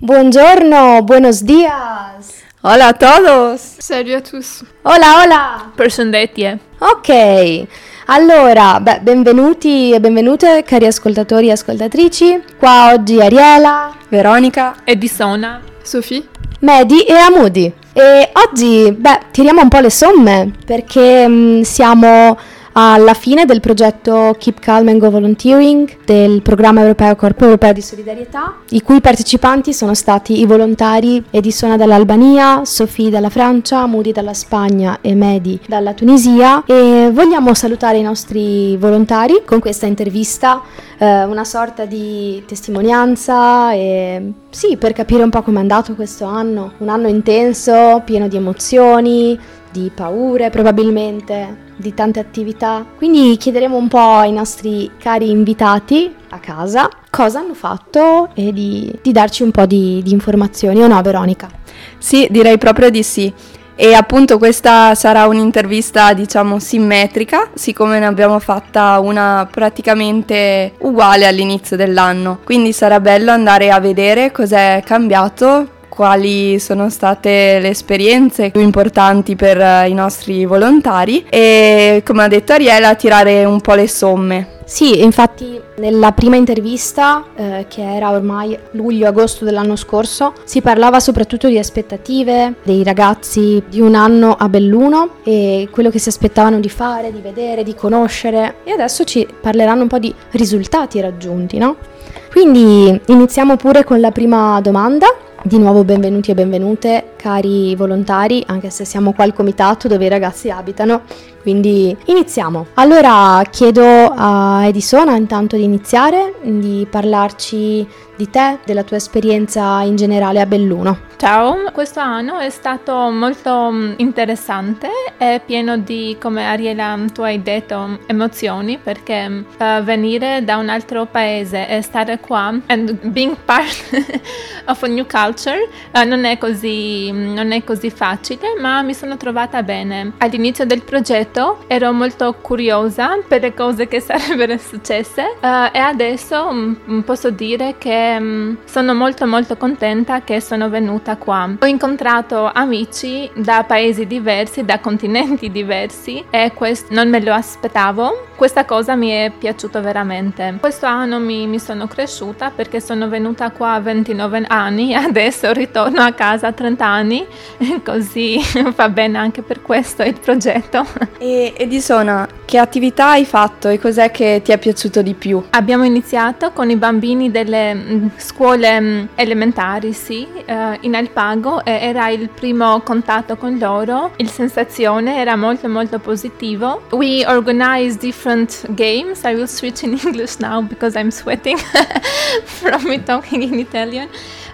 Buongiorno, buenos días. Hola a todos. Salut à tous. Hola, hola. Persondetie. Ok, allora, beh, benvenuti e benvenute cari ascoltatori e ascoltatrici. Qua oggi Ariela, Veronica. Edisona. Sophie. Medi e Amudi. E oggi, beh, tiriamo un po' le somme perché mh, siamo alla fine del progetto Keep Calm and Go Volunteering del programma europeo Corpo Europeo di Solidarietà, i cui partecipanti sono stati i volontari Edisona dall'Albania, Sophie dalla Francia, Moody dalla Spagna e Medi dalla Tunisia. E vogliamo salutare i nostri volontari con questa intervista, eh, una sorta di testimonianza e sì, per capire un po' come è andato questo anno, un anno intenso, pieno di emozioni, di paure probabilmente, di tante attività. Quindi chiederemo un po' ai nostri cari invitati a casa cosa hanno fatto e di, di darci un po' di, di informazioni, o no Veronica? Sì, direi proprio di sì. E appunto questa sarà un'intervista, diciamo, simmetrica, siccome ne abbiamo fatta una praticamente uguale all'inizio dell'anno. Quindi sarà bello andare a vedere cos'è cambiato quali sono state le esperienze più importanti per i nostri volontari e come ha detto Ariela tirare un po' le somme. Sì, infatti nella prima intervista, eh, che era ormai luglio-agosto dell'anno scorso, si parlava soprattutto di aspettative dei ragazzi di un anno a Belluno e quello che si aspettavano di fare, di vedere, di conoscere e adesso ci parleranno un po' di risultati raggiunti, no? Quindi iniziamo pure con la prima domanda di nuovo benvenuti e benvenute cari volontari, anche se siamo qua al comitato dove i ragazzi abitano, quindi iniziamo. Allora chiedo a Edisona intanto di iniziare, di parlarci di te, della tua esperienza in generale a Belluno. Ciao, questo anno è stato molto mm, interessante e pieno di, come Ariela tu hai detto, emozioni perché uh, venire da un altro paese e stare qua and being part of a new culture uh, non, è così, non è così facile, ma mi sono trovata bene. All'inizio del progetto ero molto curiosa per le cose che sarebbero successe uh, e adesso um, posso dire che um, sono molto molto contenta che sono venuta qua. Ho incontrato amici da paesi diversi, da continenti diversi e questo non me lo aspettavo. Questa cosa mi è piaciuta veramente. Questo anno mi, mi sono cresciuta perché sono venuta qua a 29 anni e adesso ritorno a casa a 30 anni, così va bene anche per questo il progetto. E Edisona, che attività hai fatto e cos'è che ti è piaciuto di più? Abbiamo iniziato con i bambini delle mm, scuole mm, elementari, sì, eh, in Alpago era il primo contatto con loro. Il sensazione era molto molto positivo. We organized different games. I will switch in English now because I'm sweating from me talking in Italian.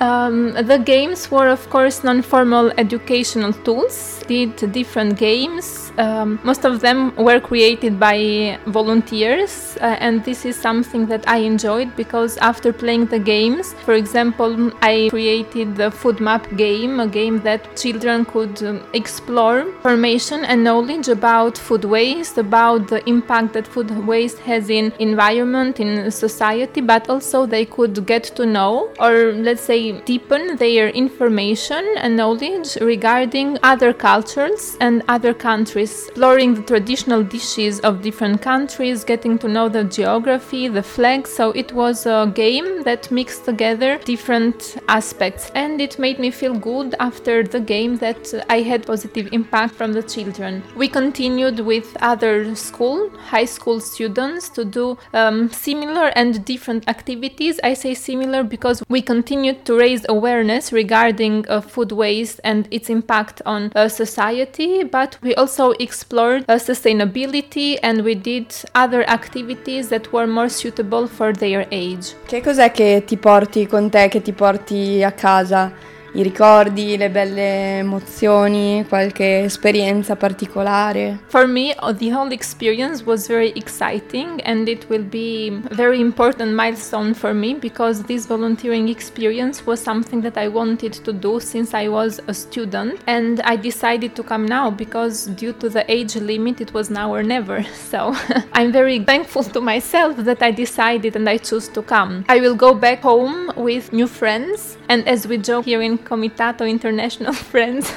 Um, the games were, of course, non formal educational tools, did different games. Um, most of them were created by volunteers, uh, and this is something that I enjoyed because after playing the games, for example, I created the food map game, a game that children could um, explore information and knowledge about food waste, about the impact that food waste has in environment, in society, but also they could get to know, or let's say deepen their information and knowledge regarding other cultures and other countries, exploring the traditional dishes of different countries, getting to know the geography, the flags. So it was a game that mixed together different aspects and it made me feel good after the game that I had positive impact from the children. We continued with other school, high school students to do um, similar and different activities. I say similar because we continued to raise awareness regarding uh, food waste and its impact on uh, society, but we also explored uh, sustainability and we did other activities that were more suitable for their age. Che cos'è che ti porti con te, che ti porti a casa? I ricordi, le belle emozioni, qualche esperienza particolare? For me, uh, the whole experience was very exciting and it will be a very important milestone for me because this volunteering experience was something that I wanted to do since I was a student and I decided to come now because due to the age limit it was now or never. So I'm very thankful to myself that I decided and I chose to come. I will go back home with new friends and as we joke here in Comitato International Friends.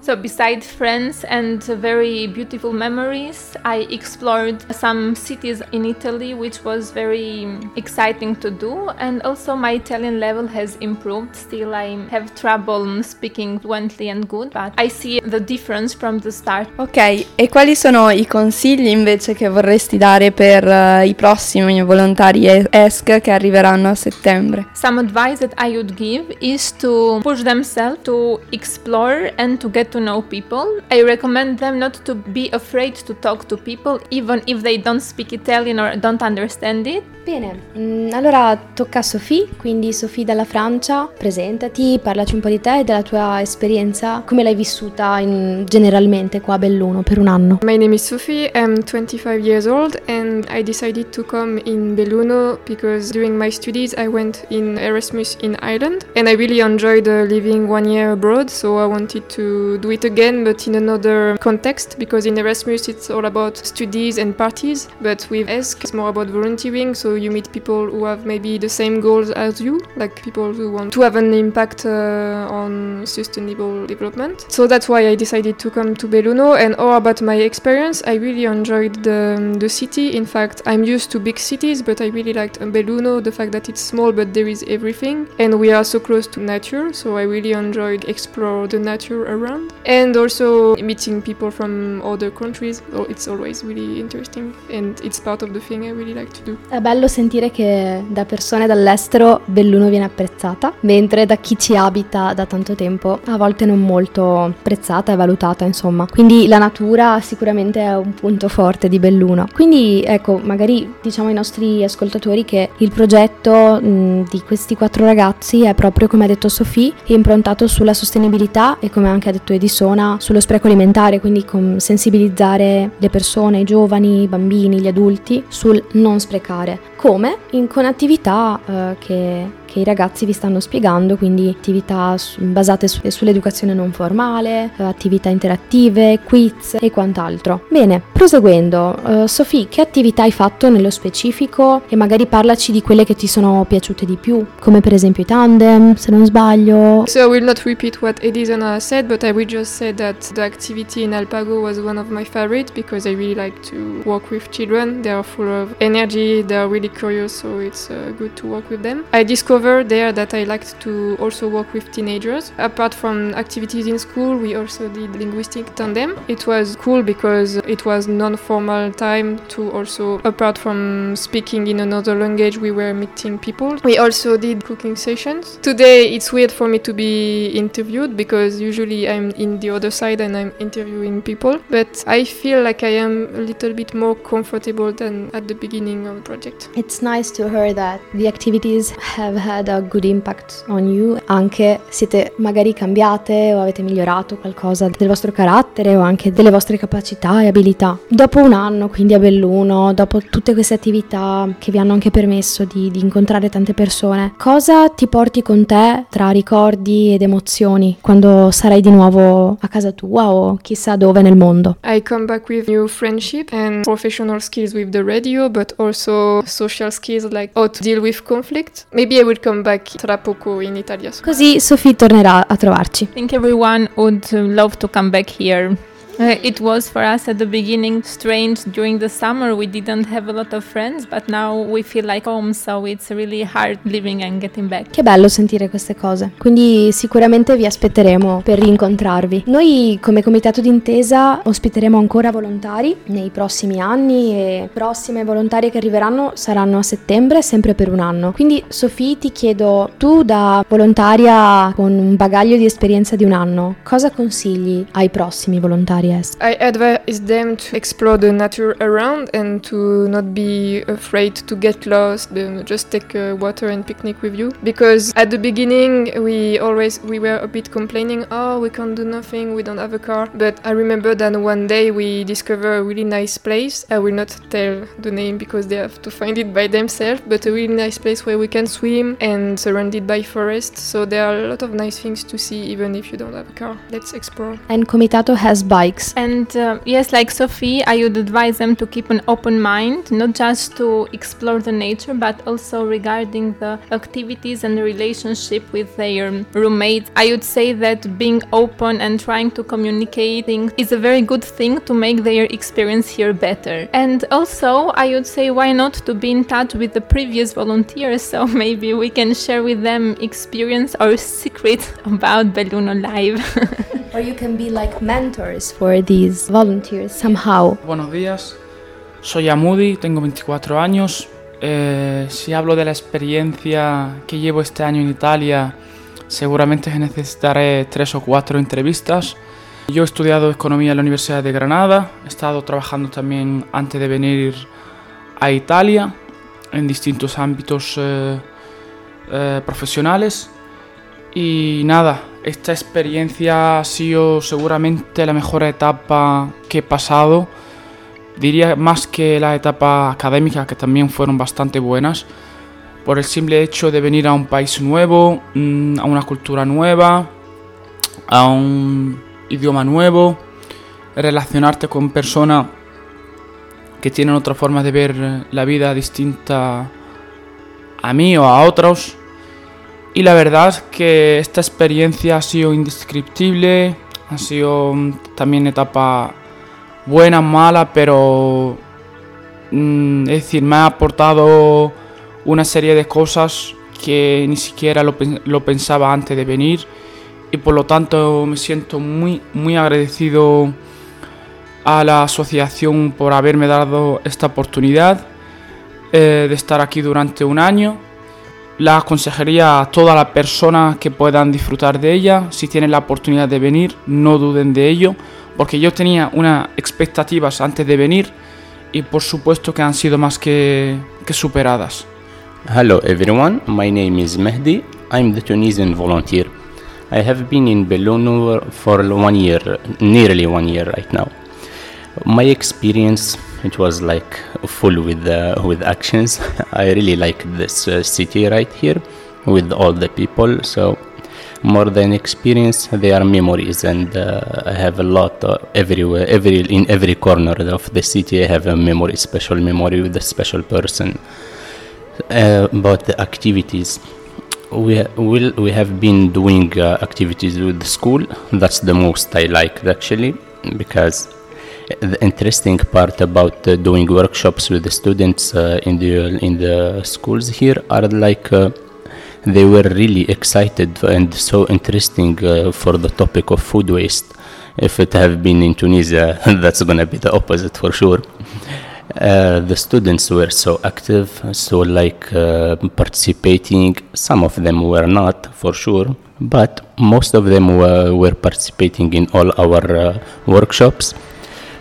so besides friends and very beautiful memories, I explored some cities in Italy which was very exciting to do and also my Italian level has improved. Still I have trouble speaking fluently and good, but I see the difference from the start. Ok, e quali sono i consigli invece che vorresti dare per uh, i prossimi volontari ESC che arriveranno a settembre? Some advice that I would give is to push themselves to explore and to get to know people. I recommend them not to be afraid to talk to people even if they don't speak Italian or don't understand it. Bene, mm, allora tocca a Sophie, quindi Sophie dalla Francia, presentati, parlaci un po' di te e della tua esperienza, come l'hai vissuta in, generalmente qua a Belluno per un anno. My name is Sophie, I'm 25 years old and I decided to come in Belluno because during my studies I went in Erasmus in Ireland and I really enjoyed uh, living one year abroad so I wanted to do it again but in another context because in Erasmus it's all about studies and parties but with ESC it's more about volunteering so you meet people who have maybe the same goals as you, like people who want to have an impact uh, on sustainable development. So that's why I decided to come to Belluno. And all about my experience, I really enjoyed the, the city. In fact, I'm used to big cities, but I really liked Belluno, the fact that it's small but there is everything, and we are so close to nature. So I really enjoyed explore the nature around, and also meeting people from other countries. Oh, it's always really interesting, and it's part of the thing I really like to do. È bello sentire che da persone dall'estero Belluno viene apprezzata, mentre da chi ci abita da tanto tempo a volte non molto apprezzata e valutata, insomma. Quindi la natura sicuramente è un punto forte di Belluno. Quindi ecco, magari diciamo ai nostri ascoltatori che il progetto mh, di questi quattro ragazzi è proprio come ha detto Sofì, improntato sulla sostenibilità e come anche ha detto Edisona, sullo spreco alimentare, quindi sensibilizzare le persone, i giovani, i bambini, gli adulti sul non sprecare come? In, con attività eh, che che i ragazzi vi stanno spiegando, quindi attività basate su, sull'educazione non formale, eh, attività interattive, quiz e quant'altro. Bene, proseguendo, uh, Sofì, che attività hai fatto nello specifico e magari parlaci di quelle che ti sono piaciute di più, come per esempio i tandem, se non sbaglio. So I will not repeat what Edison said, but I will just say that the activity in Alpago was one of my favorites because I really like to work with children. They are full of energy, they are really curious, so it's uh, good to work with them. I discovered discovered there that I liked to also work with teenagers. Apart from activities in school, we also did linguistic tandem. It was cool because it was non-formal time to also, apart from speaking in another language, we were meeting people. We also did cooking sessions. Today it's weird for me to be interviewed because usually I'm in the other side and I'm interviewing people, but I feel like I am a little bit more comfortable than at the beginning of the project. It's nice to hear that the activities have had had a good impact on you, anche siete magari cambiate o avete migliorato qualcosa del vostro carattere o anche delle vostre capacità e abilità. Dopo un anno quindi a Belluno, dopo tutte queste attività che vi hanno anche permesso di, di incontrare tante persone, cosa ti porti con te tra ricordi ed emozioni quando sarai di nuovo a casa tua o chissà dove nel mondo? I come back with new friendship and professional skills with the radio, but also social skills like how to deal with conflict. Maybe I will come back tra poco in Italia. Così Sophie tornerà a trovarci. I think everyone would love to come back here. Uh, it was for us at the beginning strange during the summer. We didn't have a lot of friends, but now we feel like home, so it's really hard living and getting back. Che bello sentire queste cose. Quindi sicuramente vi aspetteremo per rincontrarvi. Noi come comitato d'intesa ospiteremo ancora volontari nei prossimi anni e prossime volontarie che arriveranno saranno a settembre, sempre per un anno. Quindi Sofì ti chiedo, tu da volontaria con un bagaglio di esperienza di un anno, cosa consigli ai prossimi volontari? Áreas. I advise them to explore the nature around and to not be afraid to get lost. Just take uh, water and picnic with you. Because at the beginning we always we were a bit complaining, oh we can't do nothing, we don't have a car. But I remember that one day we discovered a really nice place. I will not tell the name because they have to find it by themselves. But a really nice place where we can swim and surrounded by forest. So there are a lot of nice things to see even if you don't have a car. Let's explore. And Comitato has And uh, yes, like Sophie, I would advise them to keep an open mind, not just to explore the nature, but also regarding the activities and relationship with their roommates. I would say that being open and trying to communicate is a very good thing to make their experience here better. And also, I would say why not to be in touch with the previous volunteers so maybe we can share with them experience or secrets about Belluno Live. or you can be like mentors for these volunteers somehow. Buenos días, soy Amudi, tengo 24 años. Eh, si hablo de la experiencia que llevo este año en Italia, seguramente necesitaré tres o cuatro entrevistas. Yo he estudiado economía en la Universidad de Granada, he estado trabajando también antes de venir a Italia en distintos ámbitos eh, eh, profesionales y nada, esta experiencia ha sido seguramente la mejor etapa que he pasado. Diría más que la etapa académica, que también fueron bastante buenas, por el simple hecho de venir a un país nuevo, mm, a una cultura nueva, a un idioma nuevo, relacionarte con personas que tienen otra forma de ver la vida distinta a mí o a otros. Y la verdad es que esta experiencia ha sido indescriptible, ha sido mm, también etapa buena, mala, pero mm, es decir, me ha aportado una serie de cosas que ni siquiera lo, pensaba antes de venir. Y por lo tanto me siento muy, muy agradecido a la asociación por haberme dado esta oportunidad eh, de estar aquí durante un año la aconsejaría a todas las personas que puedan disfrutar de ella. Si tienen la oportunidad de venir, no duden de ello, porque yo tenía unas expectativas antes de venir y por supuesto que han sido más que, que superadas. Hello everyone, my name is Mehdi. I'm the Tunisian volunteer. I have been in Belluno for one year, nearly one year right now. My experience it was like full with uh, with actions. I really like this uh, city right here with all the people. So more than experience, they are memories, and uh, I have a lot everywhere, every in every corner of the city. I have a memory, special memory with a special person. Uh, about the activities, we will we have been doing uh, activities with the school. That's the most I liked actually because the interesting part about uh, doing workshops with the students uh, in the in the schools here are like uh, they were really excited and so interesting uh, for the topic of food waste. If it have been in Tunisia, that's gonna be the opposite for sure. Uh, the students were so active, so like uh, participating. Some of them were not, for sure, but most of them were, were participating in all our workshops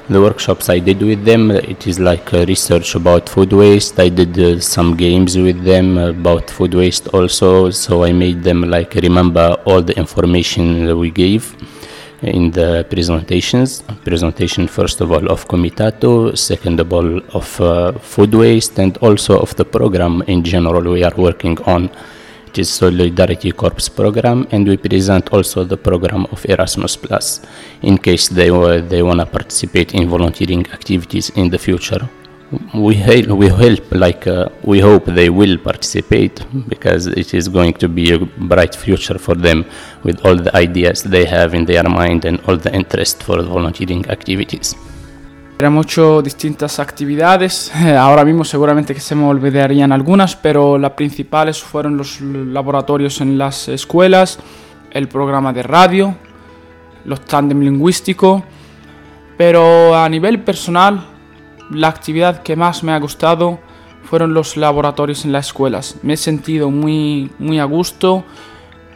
the workshops I did with them. It is like research about food waste. I did uh, some games with them about food waste also. So I made them like remember all the information that we gave in the presentations. Presentation first of all of Comitato, second of all of uh, food waste, and also of the program in general we are working on it is Solidarity Corps program, and we present also the program of Erasmus Plus in case they they want to participate in volunteering activities in the future. We we help like uh, we hope they will participate because it is going to be a bright future for them with all the ideas they have in their mind and all the interest for volunteering activities. Hemos hecho distintas actividades, ahora mismo seguramente que se me olvidarían algunas, pero las principales fueron los laboratorios en las escuelas, el programa de radio, los tándem lingüísticos, pero a nivel personal la actividad que más me ha gustado fueron los laboratorios en las escuelas. Me he sentido muy, muy a gusto,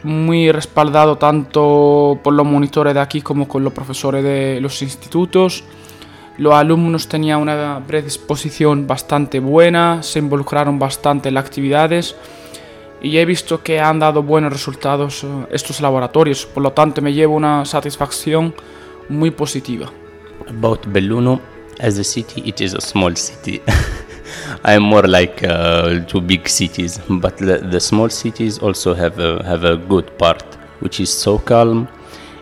muy respaldado tanto por los monitores de aquí como con los profesores de los institutos. Los alumnos tenían una predisposición bastante buena, se involucraron bastante en las actividades y he visto que han dado buenos resultados eh, estos laboratorios, por lo tanto me llevo una satisfacción muy positiva. About Belluno, as a city, it is a small city. I'm more like uh, big cities, but the, the small cities also have a, have a good part, which is so calm,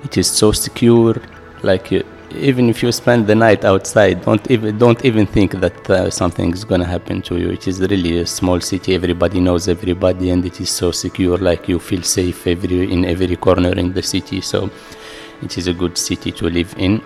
it is so secure. Like uh, even if you spend the night outside, don't even don't even think that uh, something is gonna happen to you. It is really a small city. Everybody knows everybody, and it is so secure. Like you feel safe every in every corner in the city. So it is a good city to live in.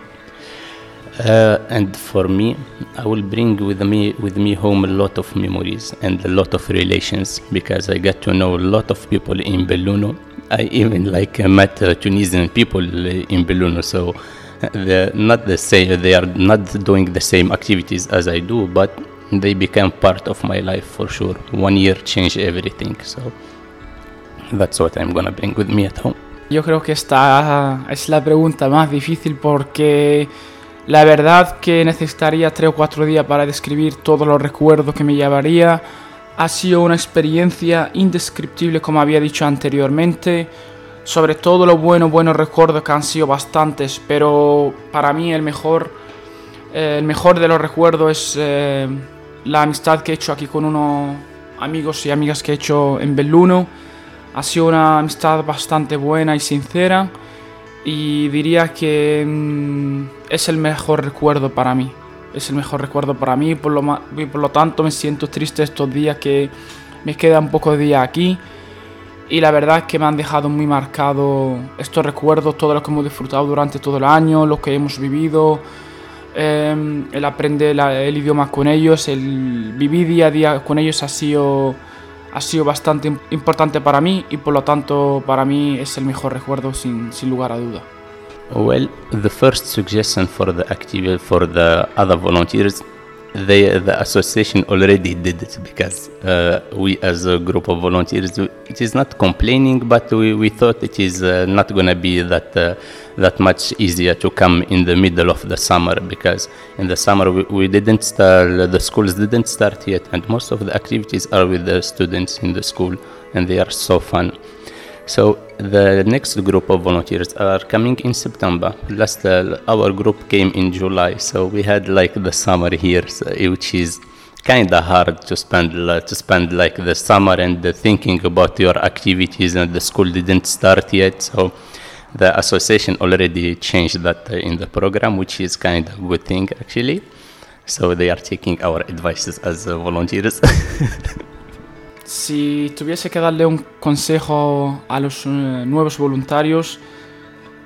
Uh, and for me, I will bring with me with me home a lot of memories and a lot of relations because I got to know a lot of people in Belluno. I even like uh, met uh, Tunisian people in Belluno, so they're not the same. They are not doing the same activities as I do, but they become part of my life for sure. One year changed everything, so that's what I'm gonna bring with me at home. Yo creo que esta es la pregunta más difícil porque La verdad que necesitaría tres o cuatro días para describir todos los recuerdos que me llevaría. Ha sido una experiencia indescriptible como había dicho anteriormente. Sobre todo los buenos, buenos recuerdos que han sido bastantes, pero para mí el mejor, eh, el mejor de los recuerdos es eh, la amistad que he hecho aquí con unos amigos y amigas que he hecho en Belluno. Ha sido una amistad bastante buena y sincera y diría que mm, es el mejor recuerdo para mí. Es el mejor recuerdo para mí por lo, y por lo tanto me siento triste estos días que me queda un poco de día aquí. Y la verdad es que me han dejado muy marcado estos recuerdos, todo lo que hemos disfrutado durante todo el año, lo que hemos vivido, em, el aprender el idioma con ellos, el vivir día a día con ellos ha sido ha sido bastante importante para mí y por lo tanto para mí es el mejor recuerdo sin, sin lugar a duda. Well, the first suggestion for the active for the other volunteers the association already did it because uh, we as a group of volunteers it is not complaining but we, we thought it is uh, not going to be that uh, that much easier to come in the middle of the summer because in the summer we, we didn't start the schools didn't start yet and most of the activities are with the students in the school and they are so fun. So the next group of volunteers are coming in September. Last uh, our group came in July, so we had like the summer here, so, which is kind of hard to spend uh, to spend like the summer and uh, thinking about your activities, and the school didn't start yet, so the association already changed that uh, in the program, which is kind of a good thing actually. So they are taking our advices as uh, volunteers. Si tuviese que darle un consejo a los eh, nuevos voluntarios,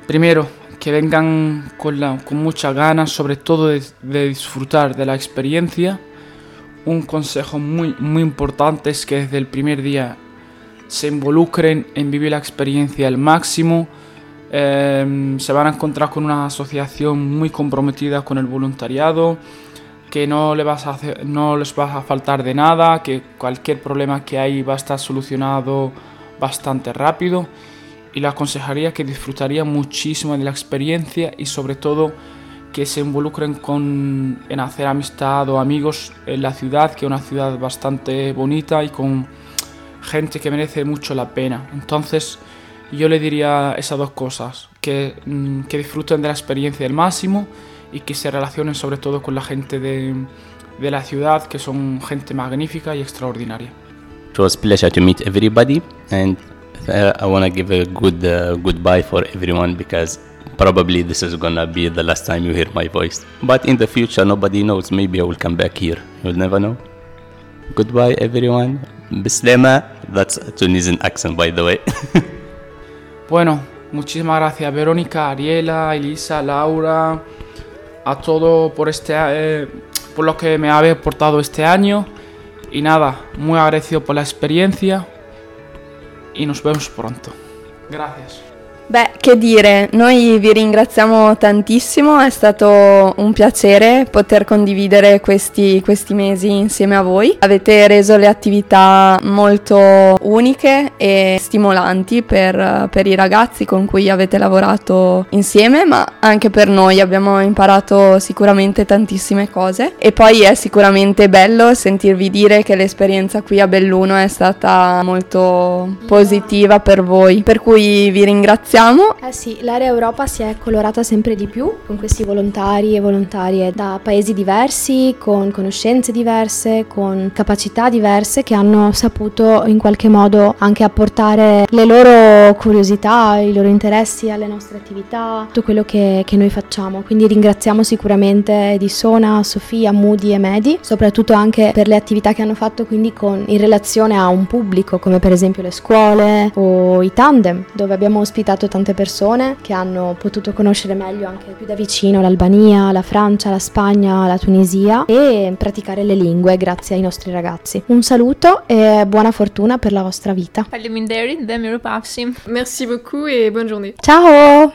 primero, que vengan con, la, con muchas ganas, sobre todo de, disfrutar de la experiencia. Un consejo muy, muy importante es que desde el primer día se involucren en vivir la experiencia al máximo. Eh, se van a encontrar con una asociación muy comprometida con el voluntariado que no, vas a hacer, no les va a faltar de nada, que cualquier problema que hay va a estar solucionado bastante rápido y le aconsejaría que disfrutaría muchísimo de la experiencia y sobre todo que se involucren con, en hacer amistad o amigos en la ciudad, que es una ciudad bastante bonita y con gente que merece mucho la pena. Entonces yo le diría esas dos cosas, que, mm, que disfruten de la experiencia al máximo y que se relacionen sobre todo con la gente de, de la ciudad, que son gente magnífica y extraordinaria. It was a pleasure to meet everybody and I want to give a good uh, goodbye for everyone because probably this is gonna be the last time you hear my voice. But in the future, nobody knows. Maybe I will come back here. You'll never know. Goodbye, everyone. Bislema. That's a Tunisian accent, by the way. bueno, muchísimas gracias, Verónica, Ariela, Elisa, Laura. A todo por este eh, por lo que me habéis aportado este año y nada, muy agradecido por la experiencia y nos vemos pronto. Gracias. Beh, che dire, noi vi ringraziamo tantissimo, è stato un piacere poter condividere questi, questi, mesi insieme a voi. Avete reso le attività molto uniche e stimolanti per, per i ragazzi con cui avete lavorato insieme, ma anche per noi. Abbiamo imparato sicuramente tantissime cose. E poi è sicuramente bello sentirvi dire che l'esperienza qui a Belluno è stata molto positiva per voi, per cui vi ringraziamo ringraziamo. Eh sì, l'area Europa si è colorata sempre di più con questi volontari e volontarie da paesi diversi, con conoscenze diverse, con capacità diverse che hanno saputo in qualche modo anche apportare le loro curiosità, i loro interessi alle nostre attività, tutto quello che, che noi facciamo. Quindi ringraziamo sicuramente Edisona, Sofia, Moody e Medi, soprattutto anche per le attività che hanno fatto quindi con, in relazione a un pubblico come per esempio le scuole o i tandem dove abbiamo ospitato incontrato tante persone che hanno potuto conoscere meglio anche più da vicino l'Albania, la Francia, la Spagna, la Tunisia e praticare le lingue grazie ai nostri ragazzi. Un saluto e buona fortuna per la vostra vita. Merci beaucoup et bonne journée. Ciao!